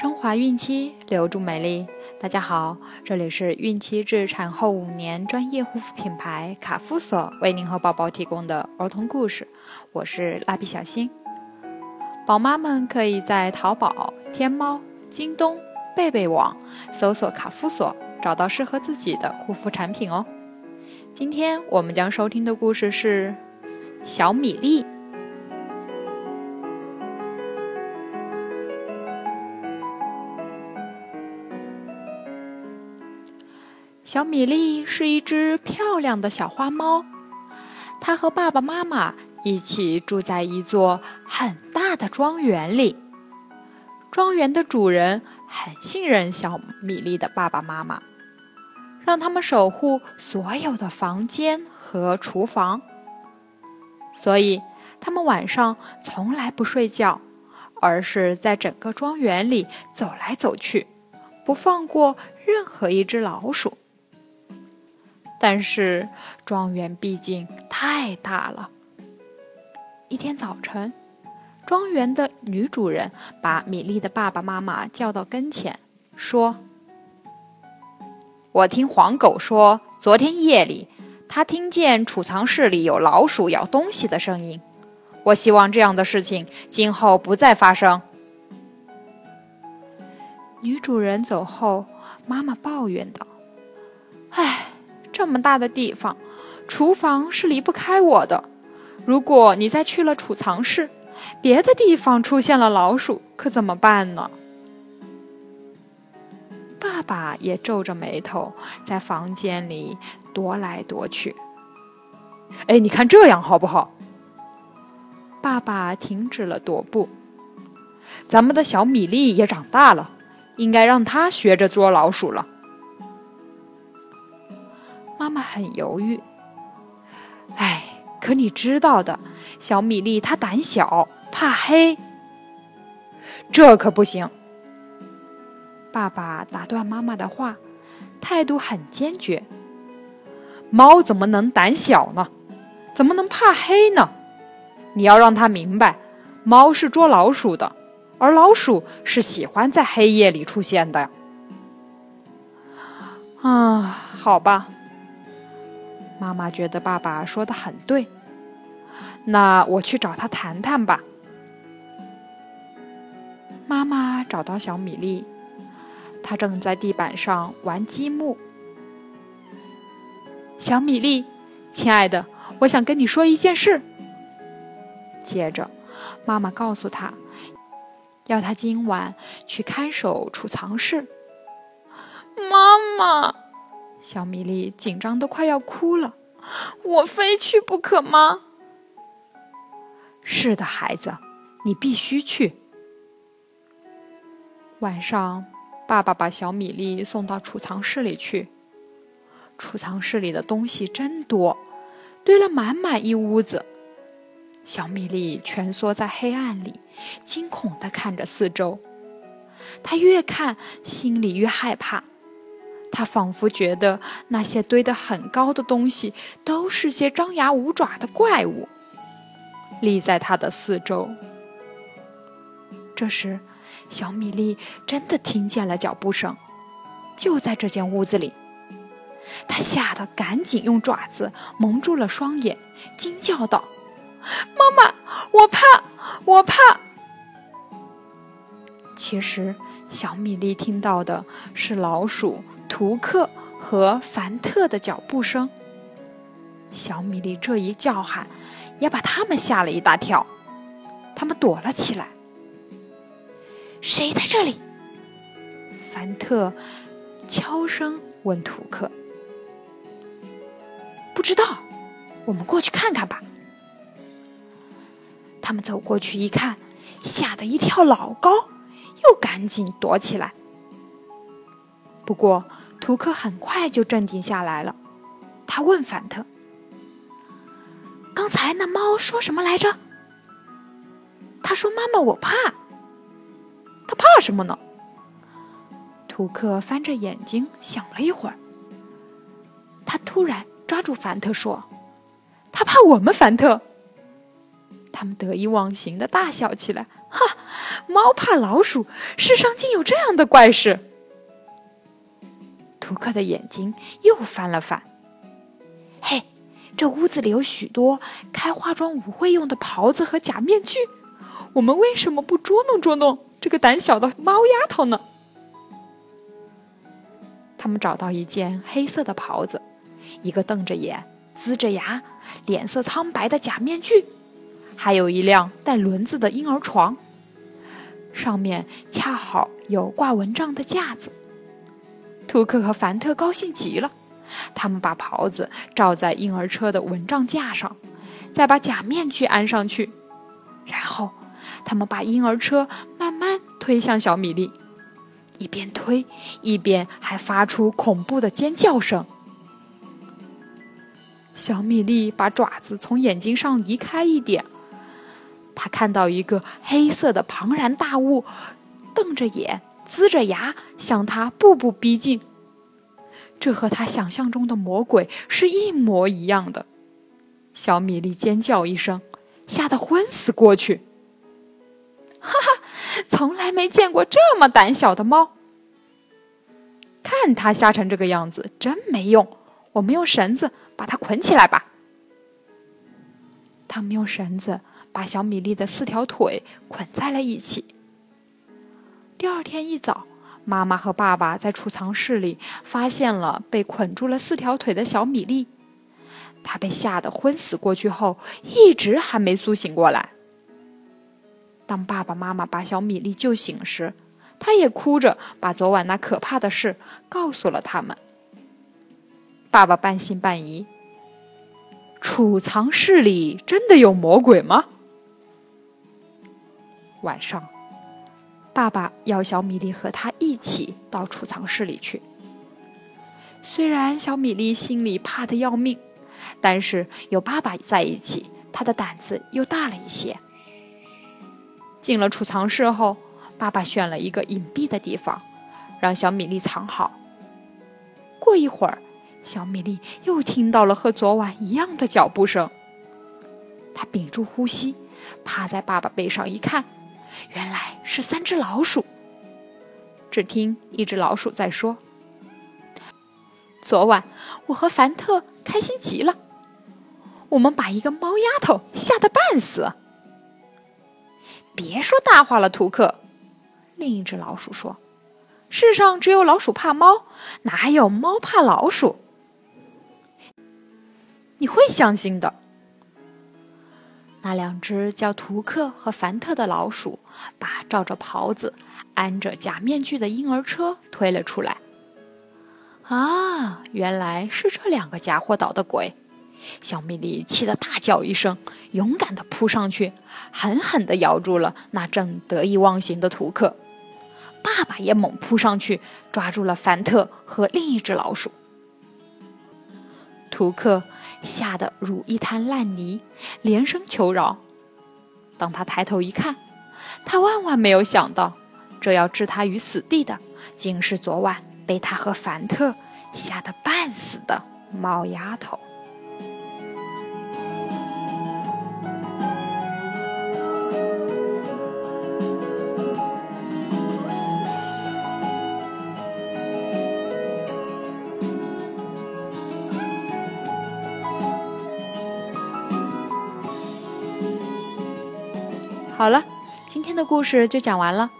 升华孕期，留住美丽。大家好，这里是孕期至产后五年专业护肤品牌卡夫索为您和宝宝提供的儿童故事，我是蜡笔小新。宝妈们可以在淘宝、天猫、京东、贝贝网搜索卡夫索，找到适合自己的护肤产品哦。今天我们将收听的故事是小米粒。小米粒是一只漂亮的小花猫，它和爸爸妈妈一起住在一座很大的庄园里。庄园的主人很信任小米粒的爸爸妈妈，让他们守护所有的房间和厨房。所以，他们晚上从来不睡觉，而是在整个庄园里走来走去，不放过任何一只老鼠。但是庄园毕竟太大了。一天早晨，庄园的女主人把米粒的爸爸妈妈叫到跟前，说：“我听黄狗说，昨天夜里他听见储藏室里有老鼠咬东西的声音。我希望这样的事情今后不再发生。”女主人走后，妈妈抱怨道：“。”这么大的地方，厨房是离不开我的。如果你再去了储藏室，别的地方出现了老鼠，可怎么办呢？爸爸也皱着眉头，在房间里踱来踱去。哎，你看这样好不好？爸爸停止了踱步。咱们的小米粒也长大了，应该让它学着捉老鼠了。妈妈很犹豫，哎，可你知道的，小米粒它胆小，怕黑，这可不行。爸爸打断妈妈的话，态度很坚决。猫怎么能胆小呢？怎么能怕黑呢？你要让它明白，猫是捉老鼠的，而老鼠是喜欢在黑夜里出现的。啊，好吧。妈妈觉得爸爸说的很对，那我去找他谈谈吧。妈妈找到小米粒，他正在地板上玩积木。小米粒，亲爱的，我想跟你说一件事。接着，妈妈告诉他，要他今晚去看守储藏室。妈妈。小米粒紧张的快要哭了，我非去不可吗？是的，孩子，你必须去。晚上，爸爸把小米粒送到储藏室里去。储藏室里的东西真多，堆了满满一屋子。小米粒蜷缩在黑暗里，惊恐的看着四周。他越看，心里越害怕。他仿佛觉得那些堆得很高的东西都是些张牙舞爪的怪物，立在他的四周。这时，小米粒真的听见了脚步声，就在这间屋子里。他吓得赶紧用爪子蒙住了双眼，惊叫道：“妈妈，我怕，我怕！”其实，小米粒听到的是老鼠。图克和凡特的脚步声，小米粒这一叫喊，也把他们吓了一大跳。他们躲了起来。谁在这里？凡特悄声问图克。不知道，我们过去看看吧。他们走过去一看，吓得一跳老高，又赶紧躲起来。不过。图克很快就镇定下来了，他问凡特：“刚才那猫说什么来着？”他说：“妈妈，我怕。”他怕什么呢？图克翻着眼睛想了一会儿，他突然抓住凡特说：“他怕我们，凡特。”他们得意忘形的大笑起来。哈，猫怕老鼠，世上竟有这样的怪事！图克的眼睛又翻了翻。嘿，这屋子里有许多开化妆舞会用的袍子和假面具，我们为什么不捉弄捉弄这个胆小的猫丫头呢？他们找到一件黑色的袍子，一个瞪着眼、呲着牙、脸色苍白的假面具，还有一辆带轮子的婴儿床，上面恰好有挂蚊帐的架子。图克和凡特高兴极了，他们把袍子罩在婴儿车的蚊帐架上，再把假面具安上去，然后他们把婴儿车慢慢推向小米粒。一边推，一边还发出恐怖的尖叫声。小米粒把爪子从眼睛上移开一点，他看到一个黑色的庞然大物，瞪着眼，呲着牙，向他步步逼近。这和他想象中的魔鬼是一模一样的。小米粒尖叫一声，吓得昏死过去。哈哈。从来没见过这么胆小的猫。看它吓成这个样子，真没用。我们用绳子把它捆起来吧。他们用绳子把小米粒的四条腿捆在了一起。第二天一早，妈妈和爸爸在储藏室里发现了被捆住了四条腿的小米粒。他被吓得昏死过去后，一直还没苏醒过来。当爸爸妈妈把小米粒救醒时，他也哭着把昨晚那可怕的事告诉了他们。爸爸半信半疑：“储藏室里真的有魔鬼吗？”晚上，爸爸要小米粒和他一起到储藏室里去。虽然小米粒心里怕得要命，但是有爸爸在一起，他的胆子又大了一些。进了储藏室后，爸爸选了一个隐蔽的地方，让小米粒藏好。过一会儿，小米粒又听到了和昨晚一样的脚步声。他屏住呼吸，趴在爸爸背上一看，原来是三只老鼠。只听一只老鼠在说：“昨晚我和凡特开心极了，我们把一个猫丫头吓得半死。”别说大话了，图克。另一只老鼠说：“世上只有老鼠怕猫，哪有猫怕老鼠？你会相信的。”那两只叫图克和凡特的老鼠把罩着袍子、安着假面具的婴儿车推了出来。啊，原来是这两个家伙捣的鬼！小米粒气得大叫一声，勇敢地扑上去，狠狠地咬住了那正得意忘形的图克。爸爸也猛扑上去，抓住了凡特和另一只老鼠。图克吓得如一滩烂泥，连声求饶。当他抬头一看，他万万没有想到，这要置他于死地的，竟是昨晚被他和凡特吓得半死的猫丫头。的故事就讲完了，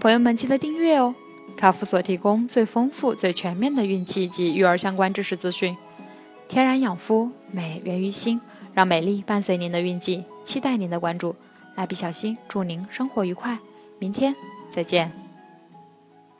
朋友们记得订阅哦。卡夫所提供最丰富、最全面的孕期及育儿相关知识资讯，天然养肤，美源于心，让美丽伴随您的孕期，期待您的关注。蜡笔小新祝您生活愉快，明天再见。